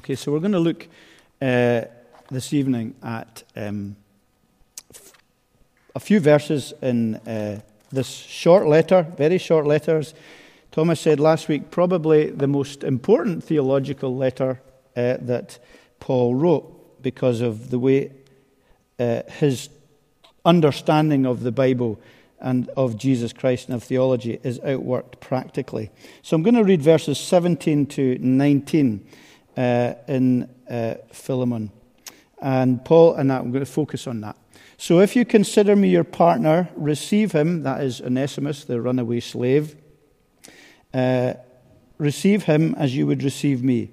Okay, so we're going to look uh, this evening at um, a few verses in uh, this short letter, very short letters. Thomas said last week, probably the most important theological letter uh, that Paul wrote because of the way uh, his understanding of the Bible and of Jesus Christ and of theology is outworked practically. So I'm going to read verses 17 to 19 uh, in uh, Philemon. And Paul and that, I'm going to focus on that. So if you consider me your partner, receive him, that is Onesimus, the runaway slave. Uh, receive him as you would receive me.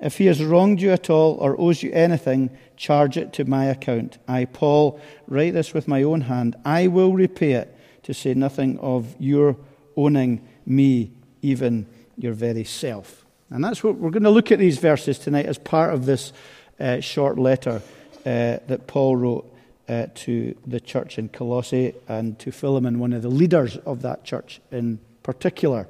If he has wronged you at all or owes you anything, charge it to my account. I, Paul, write this with my own hand. I will repay it, to say nothing of your owning me, even your very self. And that's what we're going to look at these verses tonight as part of this uh, short letter uh, that Paul wrote uh, to the church in Colossae and to Philemon, one of the leaders of that church in particular.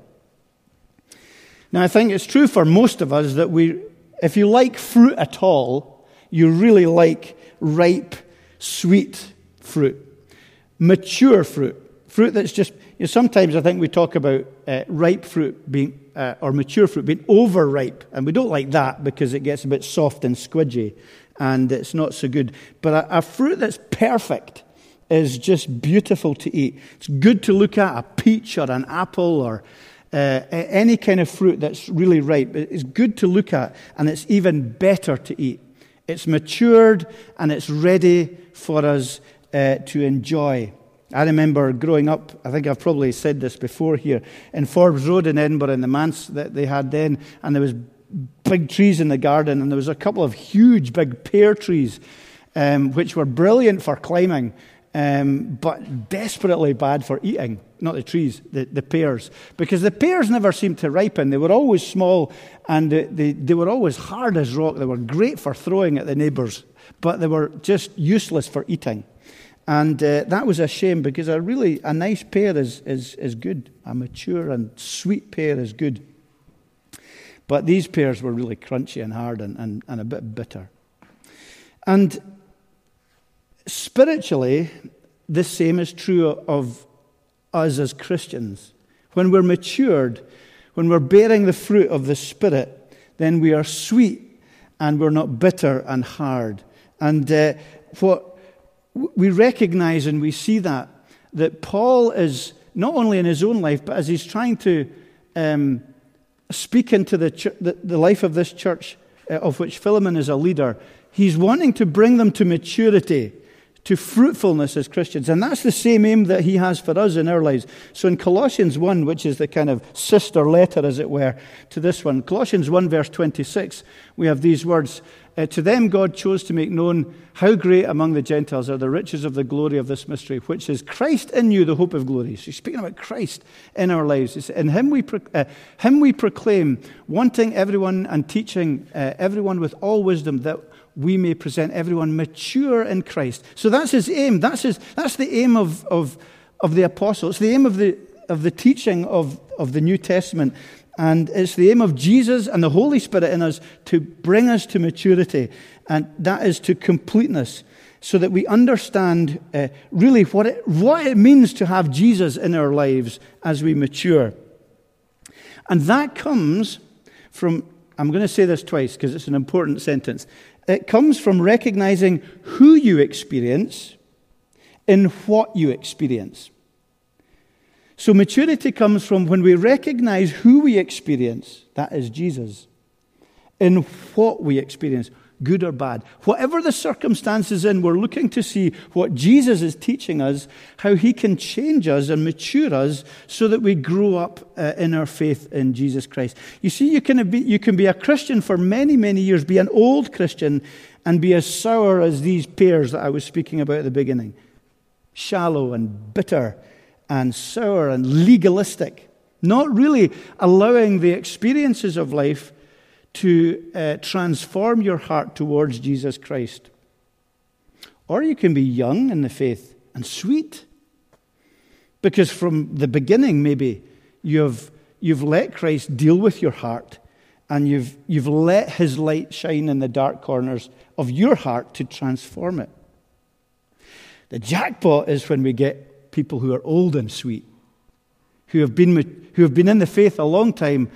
Now, I think it's true for most of us that we, if you like fruit at all, you really like ripe, sweet fruit, mature fruit, fruit that's just, you know, sometimes I think we talk about uh, ripe fruit being, uh, or mature fruit being overripe, and we don't like that because it gets a bit soft and squidgy and it's not so good. But a, a fruit that's perfect is just beautiful to eat. It's good to look at, a peach or an apple or uh, any kind of fruit that's really ripe. It's good to look at, and it's even better to eat. It's matured and it's ready for us uh, to enjoy. I remember growing up, I think I've probably said this before here, in Forbes Road in Edinburgh, in the manse that they had then, and there was big trees in the garden, and there was a couple of huge big pear trees, um, which were brilliant for climbing, um, but desperately bad for eating. Not the trees, the, the pears. Because the pears never seemed to ripen. They were always small, and they, they, they were always hard as rock. They were great for throwing at the neighbours, but they were just useless for eating. And uh, that was a shame because a really a nice pear is, is, is good. A mature and sweet pear is good. But these pears were really crunchy and hard and, and, and a bit bitter. And spiritually, the same is true of us as Christians. When we're matured, when we're bearing the fruit of the Spirit, then we are sweet and we're not bitter and hard. And uh, what we recognize and we see that, that Paul is not only in his own life, but as he's trying to um, speak into the, ch- the, the, life of this church, uh, of which Philemon is a leader. He's wanting to bring them to maturity, to fruitfulness as Christians. And that's the same aim that he has for us in our lives. So in Colossians 1, which is the kind of sister letter, as it were, to this one, Colossians 1, verse 26, we have these words uh, To them God chose to make known how great among the Gentiles are the riches of the glory of this mystery, which is Christ in you, the hope of glory. So he's speaking about Christ in our lives. In him we, pro- uh, him we proclaim, wanting everyone and teaching uh, everyone with all wisdom that we may present everyone mature in Christ. So that's his aim. That's, his, that's the aim of, of, of the apostle. It's the aim of the, of the teaching of, of the New Testament. And it's the aim of Jesus and the Holy Spirit in us to bring us to maturity, and that is to completeness, so that we understand uh, really what it, what it means to have Jesus in our lives as we mature. And that comes from, I'm going to say this twice because it's an important sentence. It comes from recognizing who you experience in what you experience. So maturity comes from when we recognize who we experience, that is Jesus, in what we experience, good or bad. Whatever the circumstances in, we're looking to see what Jesus is teaching us, how he can change us and mature us so that we grow up uh, in our faith in Jesus Christ. You see, you can, be, you can be a Christian for many, many years, be an old Christian, and be as sour as these pears that I was speaking about at the beginning shallow and bitter and sour and legalistic, not really allowing the experiences of life to uh, transform your heart towards Jesus Christ. Or you can be young in the faith and sweet, because from the beginning, maybe you've, you've let Christ deal with your heart and you've, you've let his light shine in the dark corners of your heart to transform it. The jackpot is when we get people who are old and sweet, who have been, who have been in the faith a long time,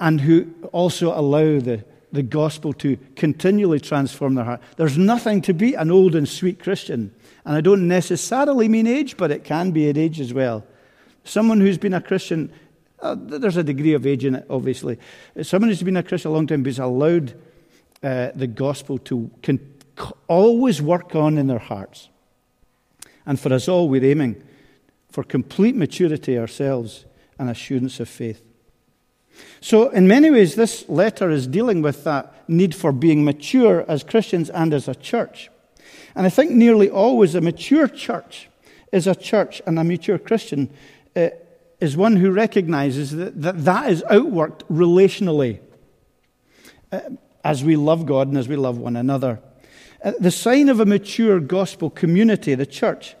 and who also allow the, the gospel to continually transform their heart. There's nothing to beat an old and sweet Christian. And I don't necessarily mean age, but it can be at age as well. Someone who's been a Christian uh, there's a degree of age in it, obviously. Someone who's been a Christian a long time but has allowed uh, the gospel to can always work on in their hearts. And for us all, we're aiming for complete maturity ourselves and assurance of faith. So, in many ways, this letter is dealing with that need for being mature as Christians and as a church. And I think nearly always a mature church is a church and a mature Christian uh, is one who recognizes that that, that is outworked relationally uh, as we love God and as we love one another. Uh, the sign of a mature gospel community, the church,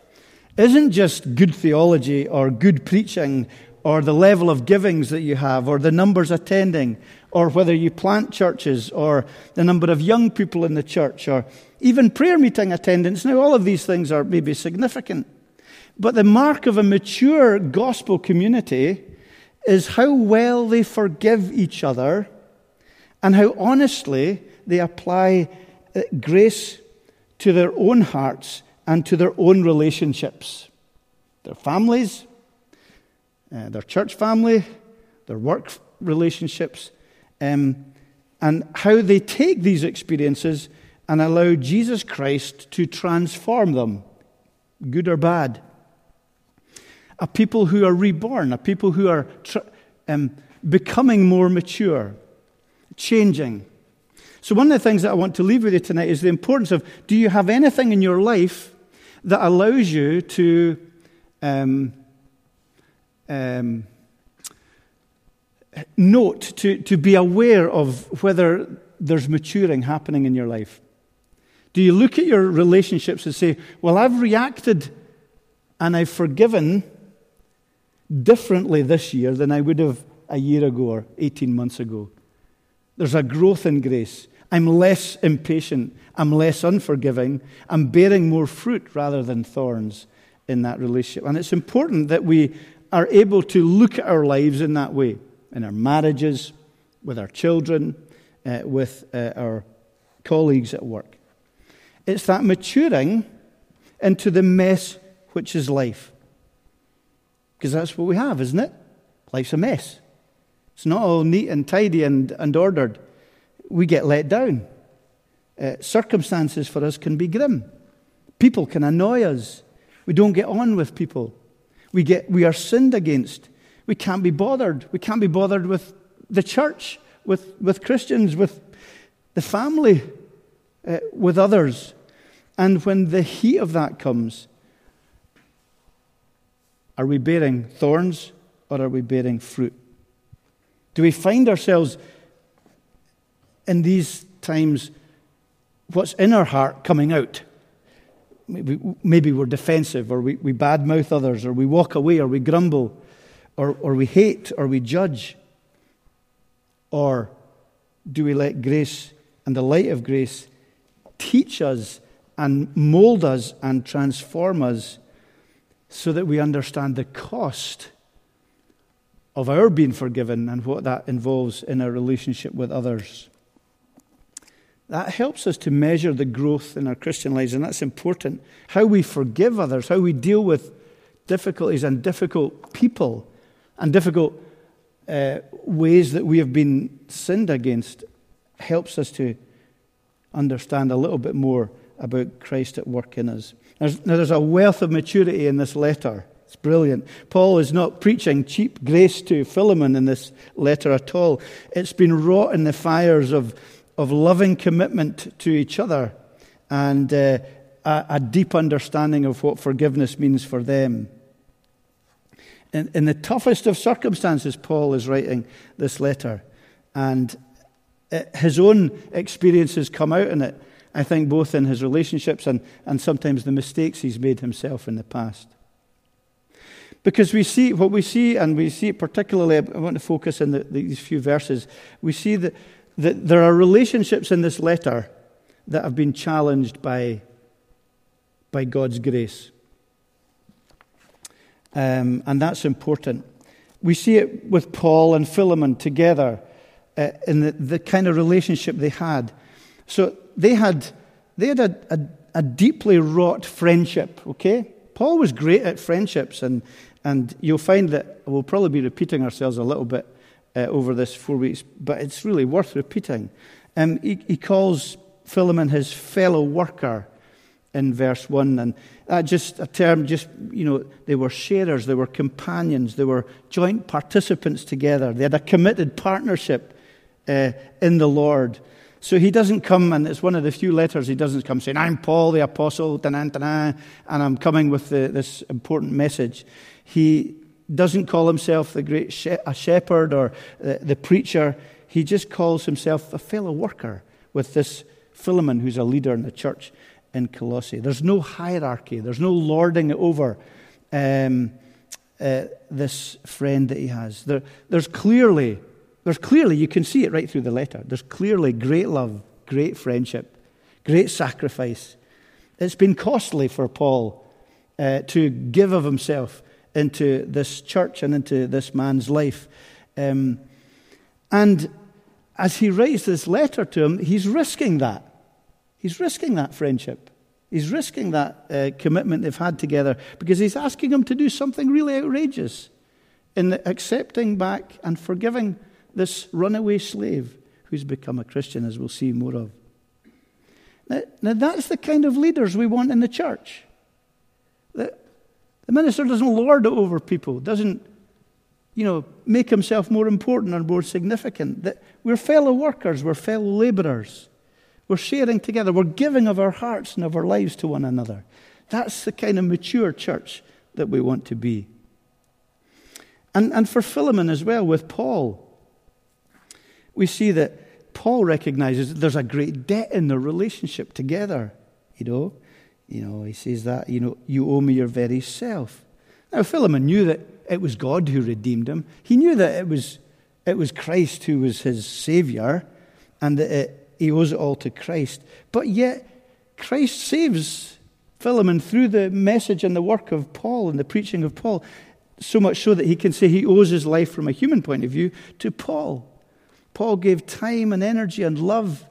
isn't just good theology or good preaching or the level of givings that you have or the numbers attending or whether you plant churches or the number of young people in the church or even prayer meeting attendance. Now, all of these things are maybe significant. But the mark of a mature gospel community is how well they forgive each other and how honestly they apply uh, grace to their own hearts and to their own relationships, their families, uh, their church family, their work relationships, um, and how they take these experiences and allow Jesus Christ to transform them, good or bad a people who are reborn, a people who are tr- um, becoming more mature, changing. So, one of the things that I want to leave with you tonight is the importance of do you have anything in your life that allows you to um, um, note, to, to be aware of whether there's maturing happening in your life? Do you look at your relationships and say, Well, I've reacted and I've forgiven differently this year than I would have a year ago or 18 months ago. There's a growth in grace. I'm less impatient. I'm less unforgiving. I'm bearing more fruit rather than thorns in that relationship. And it's important that we are able to look at our lives in that way in our marriages, with our children, uh, with uh, our colleagues at work. It's that maturing into the mess which is life. Because that's what we have, isn't it? Life's a mess. It's not all neat and tidy and, and ordered. We get let down. Uh, circumstances for us can be grim. People can annoy us. We don't get on with people. We, get, we are sinned against. We can't be bothered. We can't be bothered with the church, with, with Christians, with the family, uh, with others. And when the heat of that comes, are we bearing thorns or are we bearing fruit? Do we find ourselves in these times, what's in our heart coming out? Maybe, maybe we're defensive, or we, we badmouth others, or we walk away, or we grumble, or, or we hate, or we judge. Or do we let grace and the light of grace teach us and mold us and transform us so that we understand the cost of our being forgiven and what that involves in our relationship with others. That helps us to measure the growth in our Christian lives, and that's important. How we forgive others, how we deal with difficulties and difficult people, and difficult uh, ways that we have been sinned against, helps us to understand a little bit more about Christ at work in us. There's, now, there's a wealth of maturity in this letter. It's brilliant. Paul is not preaching cheap grace to Philemon in this letter at all. It's been wrought in the fires of, of loving commitment to each other and uh, a, a, deep understanding of what forgiveness means for them. In, in the toughest of circumstances, Paul is writing this letter, and uh, his own experiences come out in it. I think, both in his relationships and, and sometimes the mistakes he's made himself in the past. Because we see what we see, and we see it particularly, I want to focus on the, these few verses. We see that, that there are relationships in this letter that have been challenged by, by God's grace. Um, and that's important. We see it with Paul and Philemon together uh, in the, the kind of relationship they had. So they had, they had a, a, a deeply wrought friendship, okay? Paul was great at friendships, and, and you'll find that we'll probably be repeating ourselves a little bit uh, over this four weeks, but it's really worth repeating. Um, he, he calls Philemon his fellow worker in verse 1. And that just a term, just, you know, they were sharers, they were companions, they were joint participants together. They had a committed partnership uh, in the Lord. So he doesn't come, and it's one of the few letters he doesn't come saying, I'm Paul the Apostle, and I'm coming with the, this important message. He doesn't call himself the great she- a shepherd or the, the preacher. He just calls himself a fellow worker with this Philemon, who's a leader in the church in Colossae. There's no hierarchy, there's no lording over um, uh, this friend that he has. There, there's clearly there's clearly, you can see it right through the letter, there's clearly great love, great friendship, great sacrifice. It's been costly for Paul uh, to give of himself into this church and into this man's life. Um, and as he writes this letter to him, he's risking that. He's risking that friendship. He's risking that uh, commitment they've had together because he's asking him to do something really outrageous in accepting back and forgiving this runaway slave who's become a Christian, as we'll see more of. Now, now that's the kind of leaders we want in the church. The, the minister doesn't lord over people, doesn't you know, make himself more important or more significant. That we're fellow workers, we're fellow laborers. We're sharing together, we're giving of our hearts and of our lives to one another. That's the kind of mature church that we want to be. And, and for Philemon as well, with Paul, we see that Paul recognizes that there's a great debt in their relationship together. You know, you know, he says that, you know, you owe me your very self. Now, Philemon knew that it was God who redeemed him. He knew that it was, it was Christ who was his Savior and that it, he owes it all to Christ. But yet, Christ saves Philemon through the message and the work of Paul and the preaching of Paul, so much so that he can say he owes his life from a human point of view to Paul. Paul gave time and energy and love,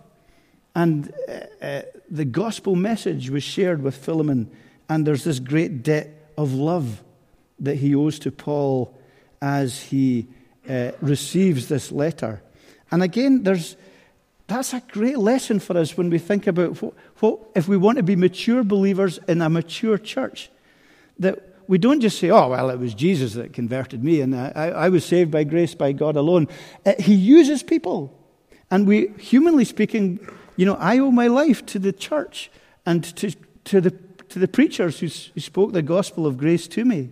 and uh, uh, the gospel message was shared with Philemon. And there's this great debt of love that he owes to Paul as he uh, receives this letter. And again, there's, that's a great lesson for us when we think about what, what, if we want to be mature believers in a mature church. That we don't just say, oh, well, it was Jesus that converted me and I, I was saved by grace by God alone. Uh, he uses people. And we, humanly speaking, you know, I owe my life to the church and to, to, the, to the preachers who, who spoke the gospel of grace to me.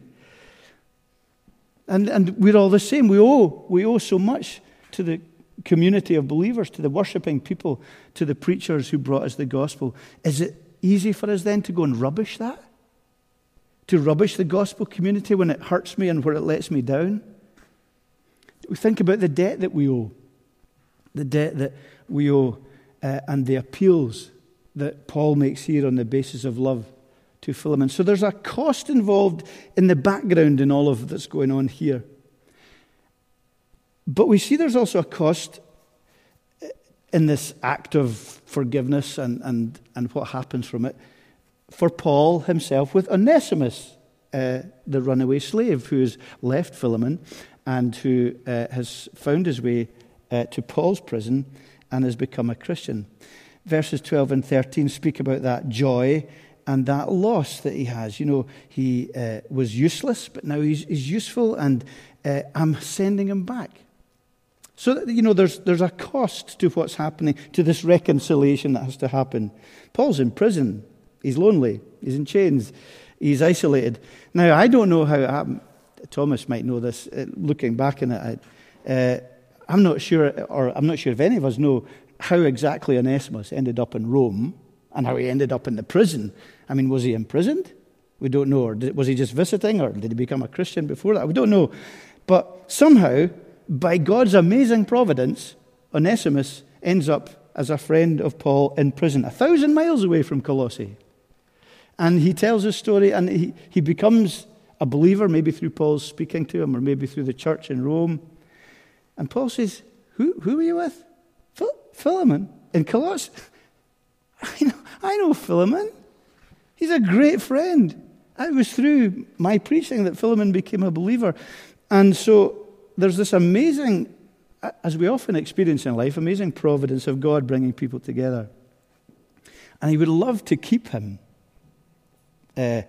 And, and we're all the same. We owe, we owe so much to the community of believers, to the worshipping people, to the preachers who brought us the gospel. Is it easy for us then to go and rubbish that? to rubbish the gospel community when it hurts me and where it lets me down. We think about the debt that we owe, the debt that we owe, uh, and the appeals that Paul makes here on the basis of love to Philemon. So there's a cost involved in the background in all of that's going on here. But we see there's also a cost in this act of forgiveness and, and, and what happens from it for Paul himself with Onesimus, uh, the runaway slave who has left Philemon and who uh, has found his way uh, to Paul's prison and has become a Christian. Verses 12 and 13 speak about that joy and that loss that he has. You know, he uh, was useless, but now he's, he's useful, and uh, I'm sending him back. So, you know, there's, there's a cost to what's happening, to this reconciliation that has to happen. Paul's in prison. He's lonely. He's in chains. He's isolated. Now, I don't know how it happened. Thomas might know this. Uh, looking back on it, uh, I'm not sure, or I'm not sure if any of us know how exactly Onesimus ended up in Rome and how he ended up in the prison. I mean, was he imprisoned? We don't know. Or was he just visiting, or did he become a Christian before that? We don't know. But somehow, by God's amazing providence, Onesimus ends up as a friend of Paul in prison, a thousand miles away from Colossae. And he tells his story, and he, he becomes a believer, maybe through Paul's speaking to him, or maybe through the church in Rome. And Paul says, Who, who are you with? Phil- Philemon in Colossae. I know, I know Philemon. He's a great friend. It was through my preaching that Philemon became a believer. And so there's this amazing, as we often experience in life, amazing providence of God bringing people together. And he would love to keep him, uh,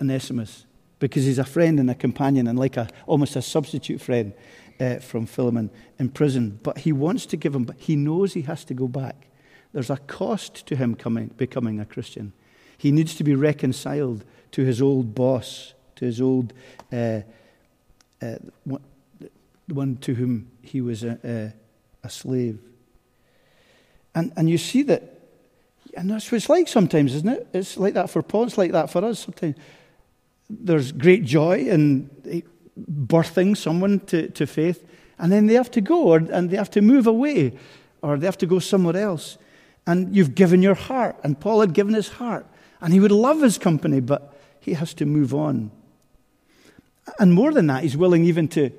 Onesimus, because he's a friend and a companion and like a, almost a substitute friend uh, from Philemon in prison. But he wants to give him, but he knows he has to go back. There's a cost to him coming, becoming a Christian. He needs to be reconciled to his old boss, to his old, uh, uh, one to whom he was a, a, a slave. And, and you see that, and that's what it's like sometimes, isn't it? It's like that for Paul, it's like that for us. Sometimes there's great joy in birthing someone to, to faith, and then they have to go, or, and they have to move away, or they have to go somewhere else. And you've given your heart, and Paul had given his heart, and he would love his company, but he has to move on. And more than that, he's willing even to,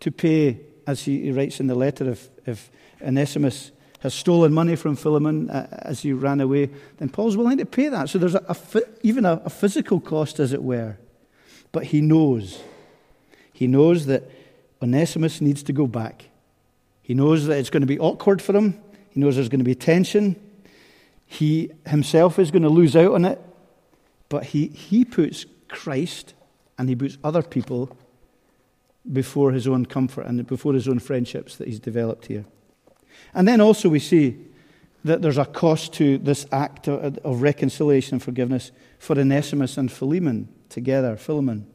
to pay, as he writes in the letter, if, if Onesimus has stolen money from Philemon uh, as he ran away, then Paul's willing to pay that. So there's a, a, even a, a physical cost, as it were. But he knows. He knows that Onesimus needs to go back. He knows that it's going to be awkward for him. He knows there's going to be tension. He himself is going to lose out on it. But he, he puts Christ and he puts other people before his own comfort and before his own friendships that he's developed here. And then also we see that there's a cost to this act of reconciliation and forgiveness for Onesimus and Philemon together, Philemon.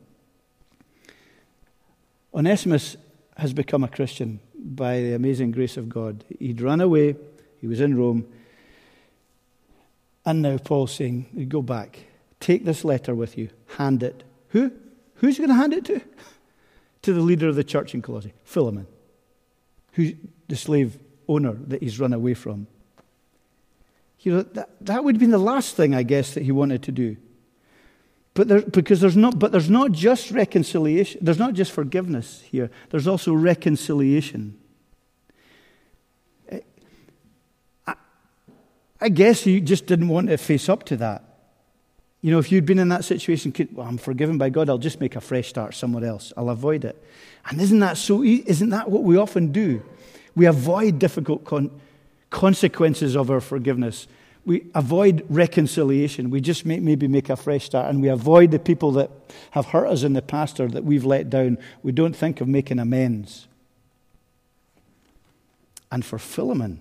Onesimus has become a Christian by the amazing grace of God. He'd run away, he was in Rome, and now Paul's saying, Go back, take this letter with you, hand it. Who? Who's going to hand it to? To the leader of the church in Colossae, Philemon, who's the slave owner that he's run away from. You know, that, that would have been the last thing, I guess, that he wanted to do. But there, because there's not, but there's not just reconciliation, there's not just forgiveness here, there's also reconciliation. Eh, I, I guess he just didn't want to face up to that. You know, if you'd been in that situation, well, I'm forgiven by God, I'll just make a fresh start somewhere else. I'll avoid it. And isn't that so? Isn't that what we often do? We avoid difficult con- consequences of our forgiveness we avoid reconciliation. We just maybe make a fresh start and we avoid the people that have hurt us in the past or that we've let down. We don't think of making amends. And for Philemon,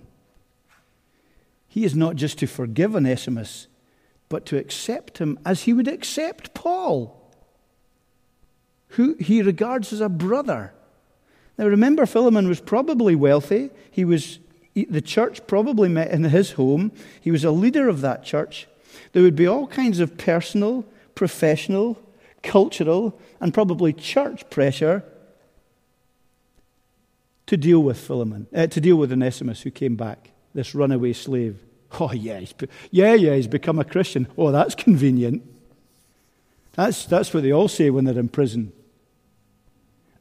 he is not just to forgive Onesimus, but to accept him as he would accept Paul, who he regards as a brother. Now remember, Philemon was probably wealthy. He was the church probably met in his home. He was a leader of that church. There would be all kinds of personal, professional, cultural, and probably church pressure to deal with Philemon, uh, to deal with Onesimus who came back, this runaway slave. Oh, yeah, he's, yeah, yeah, he's become a Christian. Oh, that's convenient. That's, that's what they all say when they're in prison.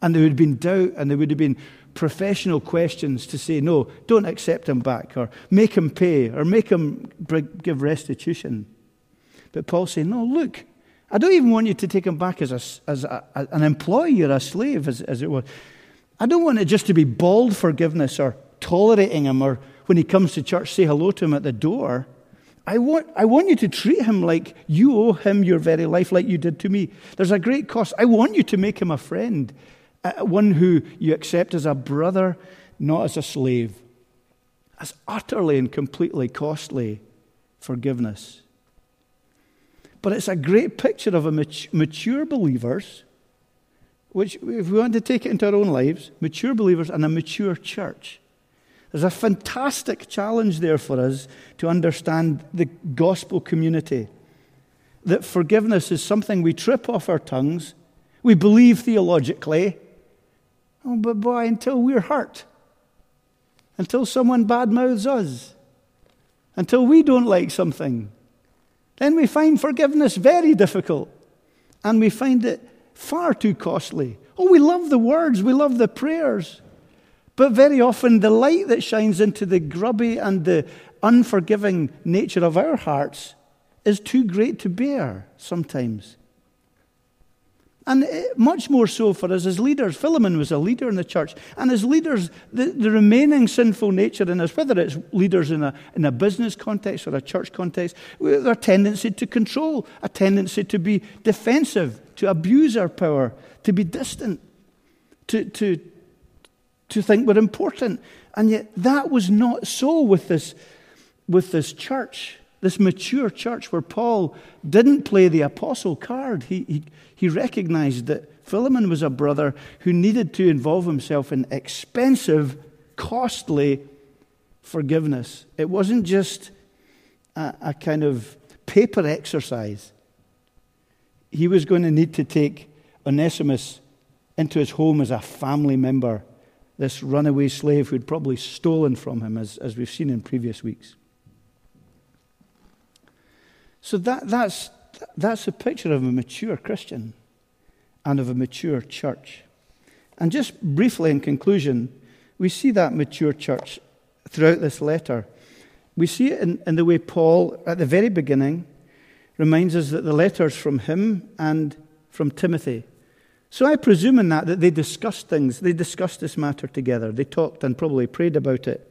And there would have been doubt, and there would have been professional questions to say, no, don't accept him back, or make him pay, or make him give restitution. But Paul's saying, no, look, I don't even want you to take him back as, a, as a, an employee or a slave, as, as it were. I don't want it just to be bald forgiveness or tolerating him, or when he comes to church, say hello to him at the door. I want, I want you to treat him like you owe him your very life, like you did to me. There's a great cost. I want you to make him a friend. Uh, one who you accept as a brother, not as a slave. As utterly and completely costly forgiveness. But it's a great picture of a mature believers, which, if we want to take it into our own lives, mature believers and a mature church. There's a fantastic challenge there for us to understand the gospel community that forgiveness is something we trip off our tongues, we believe theologically, oh, but boy, until we're hurt, until someone badmouths us, until we don't like something, then we find forgiveness very difficult and we find it far too costly. Oh, we love the words, we love the prayers. But very often, the light that shines into the grubby and the unforgiving nature of our hearts is too great to bear sometimes. And eh, much more so for us as leaders. Philemon was a leader in the church. And as leaders, the, the remaining sinful nature in us, whether it's leaders in a, in a business context or a church context, a tendency to control, a tendency to be defensive, to abuse our power, to be distant, to, to, to think we're important. And yet that was not so with this, with this church this mature church where Paul didn't play the apostle card. He, he, he recognized that Philemon was a brother who needed to involve himself in expensive, costly forgiveness. It wasn't just a, a kind of paper exercise. He was going to need to take Onesimus into his home as a family member, this runaway slave who'd probably stolen from him, as, as we've seen in previous weeks. So that, that's, that's a picture of a mature Christian and of a mature church. And just briefly in conclusion, we see that mature church throughout this letter. We see it in, in the way Paul, at the very beginning, reminds us that the letter's from him and from Timothy. So I presume in that that they discussed things, they discussed this matter together. They talked and probably prayed about it.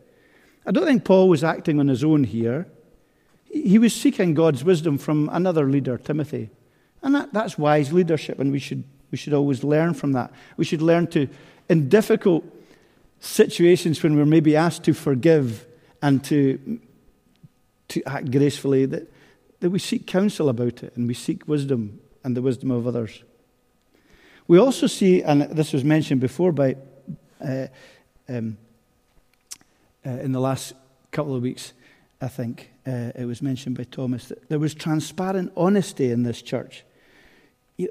I don't think Paul was acting on his own here he was seeking God's wisdom from another leader, Timothy. And that, that's wise leadership, and we should, we should always learn from that. We should learn to, in difficult situations when we're maybe asked to forgive and to, to act gracefully, that, that we seek counsel about it and we seek wisdom and the wisdom of others. We also see, and this was mentioned before by uh, um, uh, in the last couple of weeks, I think uh, it was mentioned by Thomas that there was transparent honesty in this church.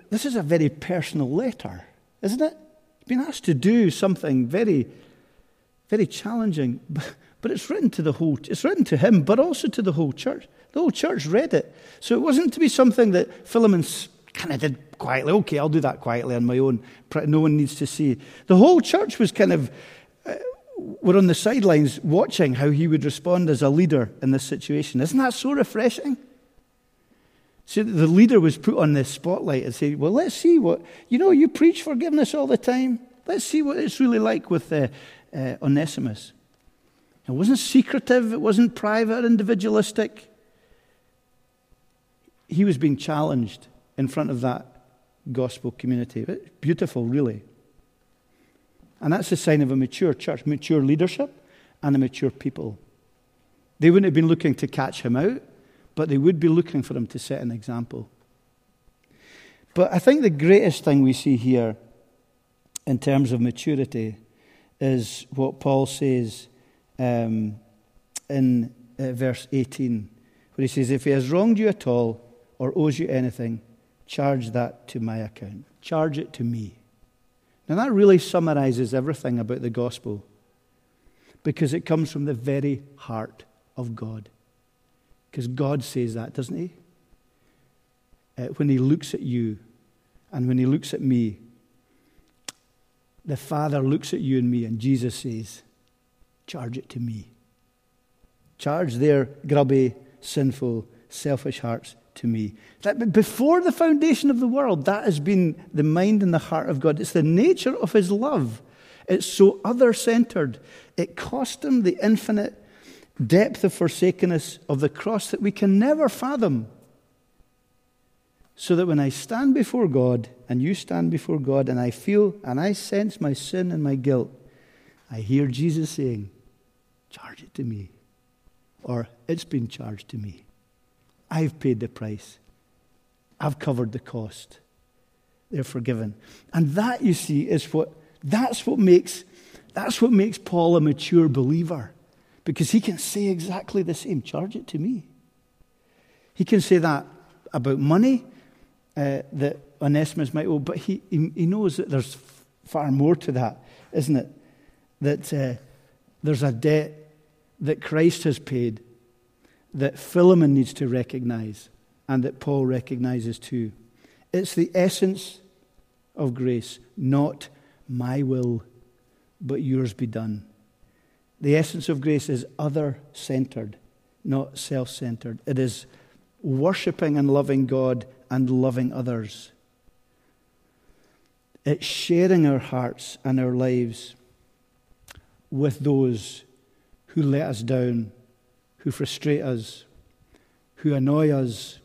This is a very personal letter, isn't it? You've been asked to do something very, very challenging, but it's written to the whole. It's written to him, but also to the whole church. The whole church read it, so it wasn't to be something that Philemon kind of did quietly. Okay, I'll do that quietly on my own. No one needs to see. The whole church was kind of were on the sidelines watching how he would respond as a leader in this situation. Isn't that so refreshing? So the leader was put on this spotlight and said, Well, let's see what, you know, you preach forgiveness all the time. Let's see what it's really like with uh, uh, Onesimus. It wasn't secretive, it wasn't private, or individualistic. He was being challenged in front of that gospel community. Beautiful, really. And that's a sign of a mature church, mature leadership, and a mature people. They wouldn't have been looking to catch him out, but they would be looking for him to set an example. But I think the greatest thing we see here in terms of maturity is what Paul says um, in uh, verse 18, where he says, If he has wronged you at all or owes you anything, charge that to my account. Charge it to me. Now, that really summarizes everything about the gospel because it comes from the very heart of God. Because God says that, doesn't He? Uh, when He looks at you and when He looks at me, the Father looks at you and me, and Jesus says, Charge it to me. Charge their grubby, sinful, selfish hearts to me. That before the foundation of the world, that has been the mind and the heart of God. It's the nature of His love. It's so other centered. It cost Him the infinite depth of forsakenness of the cross that we can never fathom. So that when I stand before God and you stand before God and I feel and I sense my sin and my guilt, I hear Jesus saying, Charge it to me. Or it's been charged to me. I've paid the price. I've covered the cost. They're forgiven. And that, you see, is what that's what makes that's what makes Paul a mature believer. Because he can say exactly the same. Charge it to me. He can say that about money uh, that Onesimus might owe, but he, he, he, knows that there's far more to that, isn't it? That uh, there's a debt that Christ has paid that Philemon needs to recognize and that Paul recognizes too. It's the essence of grace, not my will, but yours be done. The essence of grace is other centered, not self centered. It is worshipping and loving God and loving others. It's sharing our hearts and our lives with those who let us down, who frustrate us, who annoy us,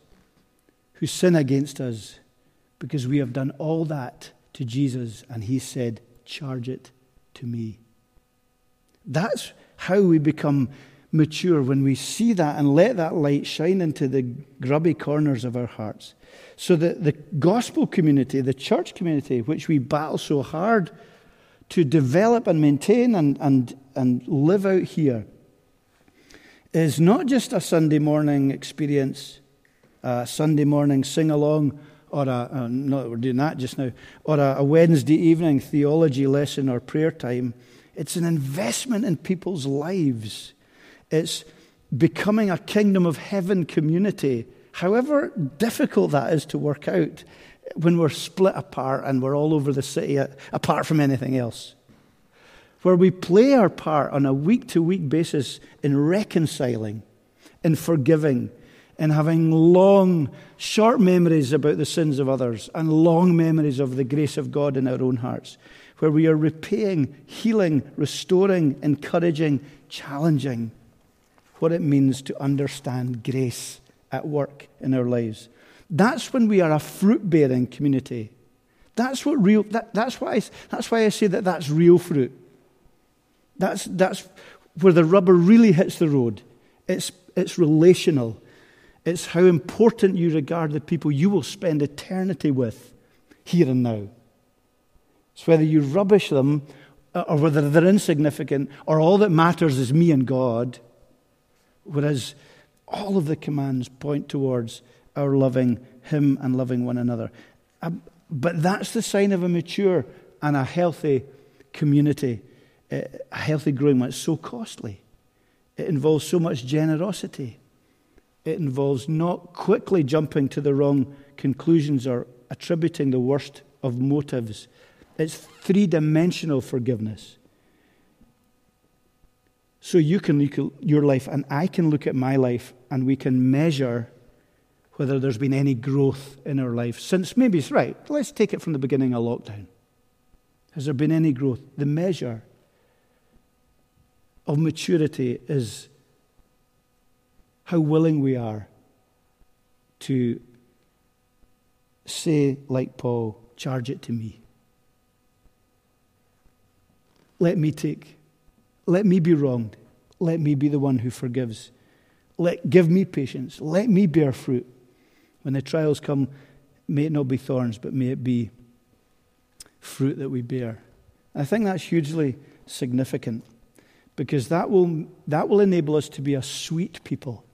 who sin against us, because we have done all that to Jesus and He said, Charge it to me. That's how we become mature when we see that and let that light shine into the grubby corners of our hearts. So that the gospel community, the church community, which we battle so hard to develop and maintain and, and, and live out here, is not just a Sunday morning experience, a Sunday morning sing along, or a, uh, we're doing that just now, or a, a Wednesday evening theology lesson or prayer time. It's an investment in people's lives. It's becoming a kingdom of heaven community, however difficult that is to work out when we're split apart and we're all over the city uh, apart from anything else. Where we play our part on a week to week basis in reconciling, in forgiving, in having long, short memories about the sins of others and long memories of the grace of God in our own hearts where we are repaying, healing, restoring, encouraging, challenging what it means to understand grace at work in our lives. That's when we are a fruit bearing community. That's, what real, that, that's, why I, that's why I say that that's real fruit. That's, that's where the rubber really hits the road. It's, it's relational. It's how important you regard the people you will spend eternity with here and now. It's whether you rubbish them uh, or whether they're insignificant or all that matters is me and God. Whereas all of the commands point towards our loving Him and loving one another. Um, but that's the sign of a mature and a healthy community, a healthy growing one. It's so costly. It involves so much generosity. It involves not quickly jumping to the wrong conclusions or attributing the worst of motives it's three dimensional forgiveness. So you can look at your life, and I can look at my life, and we can measure whether there's been any growth in our life since maybe it's right. Let's take it from the beginning of lockdown. Has there been any growth? The measure of maturity is how willing we are to say, like Paul, charge it to me. Let me take. Let me be wronged. Let me be the one who forgives. Let, give me patience. Let me bear fruit. When the trials come, may it not be thorns, but may it be fruit that we bear. I think that's hugely significant because that will, that will enable us to be a sweet people,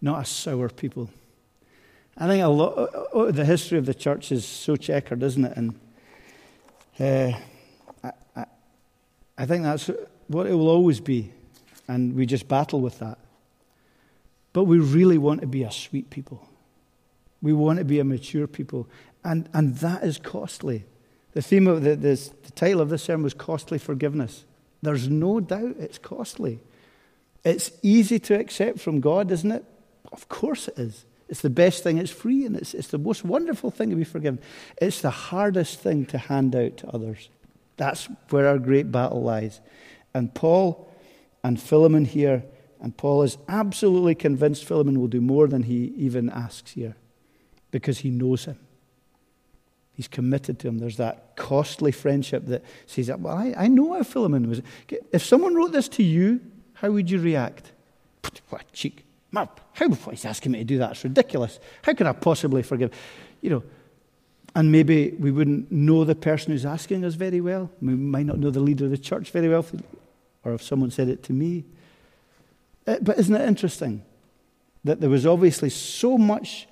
not a sour people. I think a lot, uh, the history of the church is so checkered, isn't it? And uh, I think that's what it will always be, and we just battle with that. But we really want to be a sweet people. We want to be a mature people, and, and that is costly. The theme of the, this, the title of this sermon was Costly Forgiveness. There's no doubt it's costly. It's easy to accept from God, isn't it? Of course it is. It's the best thing, it's free, and it's, it's the most wonderful thing to be forgiven. It's the hardest thing to hand out to others. That's where our great battle lies. And Paul and Philemon here, and Paul is absolutely convinced Philemon will do more than he even asks here because he knows him. He's committed to him. There's that costly friendship that says, Well, I, I know how Philemon was. If someone wrote this to you, how would you react? What a cheek. How he's asking me to do that? It's ridiculous. How could I possibly forgive? You know, and maybe we wouldn't know the person who's asking us very well. We might not know the leader of the church very well, or if someone said it to me. Uh, but isn't it interesting that there was obviously so much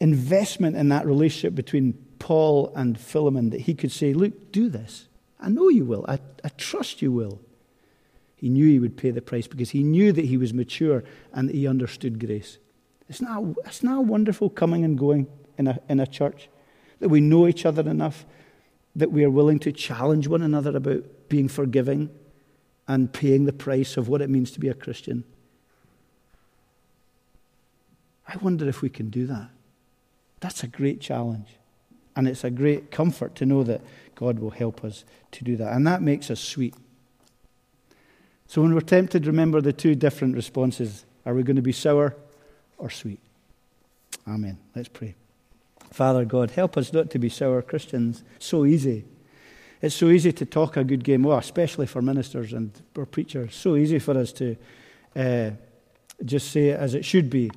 investment in that relationship between Paul and Philemon that he could say, Look, do this. I know you will. I, I trust you will. He knew he would pay the price because he knew that he was mature and that he understood grace. It's not, it's not wonderful coming and going in a, in a church that we know each other enough that we are willing to challenge one another about being forgiving and paying the price of what it means to be a Christian. I wonder if we can do that. That's a great challenge. And it's a great comfort to know that God will help us to do that. And that makes us sweet. So when we're tempted, remember the two different responses. Are we going to be sour or sweet? Amen. Let's pray. Father God, help us not to be sour Christians. So easy. It's so easy to talk a good game, well, especially for ministers and or preachers. So easy for us to uh, just say it as it should be,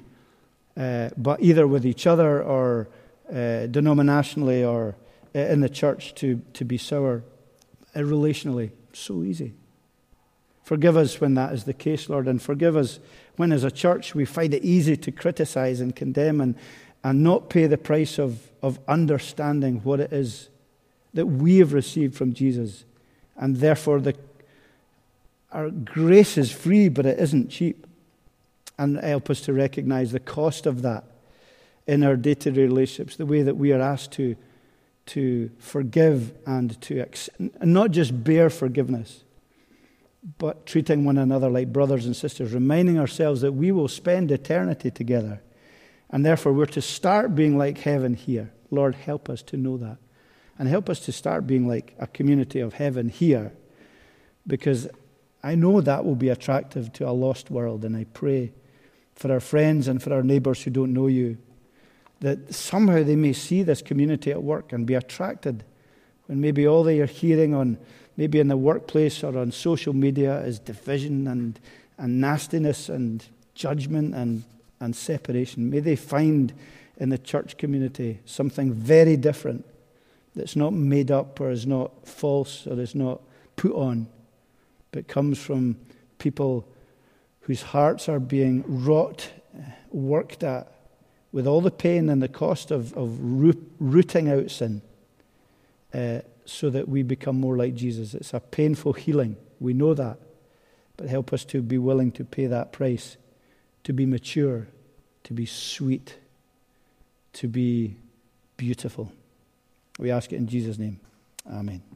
uh, but either with each other or uh, denominationally or uh, in the church to, to be sour uh, relationally. So easy. Forgive us when that is the case, Lord, and forgive us when, as a church, we find it easy to criticize and condemn and, and not pay the price of, of understanding what it is that we have received from Jesus. And therefore, the, our grace is free, but it isn't cheap. And help us to recognize the cost of that in our day to day relationships, the way that we are asked to, to forgive and to and not just bear forgiveness, but treating one another like brothers and sisters, reminding ourselves that we will spend eternity together. And therefore, we're to start being like heaven here. Lord, help us to know that. And help us to start being like a community of heaven here. Because I know that will be attractive to a lost world. And I pray for our friends and for our neighbors who don't know you that somehow they may see this community at work and be attracted when maybe all they are hearing on maybe in the workplace or on social media is division and, and nastiness and judgment and, and separation. May they find in the church community something very different that's not made up or is not false or is not put on, but comes from people whose hearts are being wrought, worked at with all the pain and the cost of, of rooting out sin uh, so that we become more like Jesus. It's a painful healing. We know that. But help us to be willing to pay that price, to be mature, to be sweet, to be beautiful. We ask it in Jesus' name. Amen.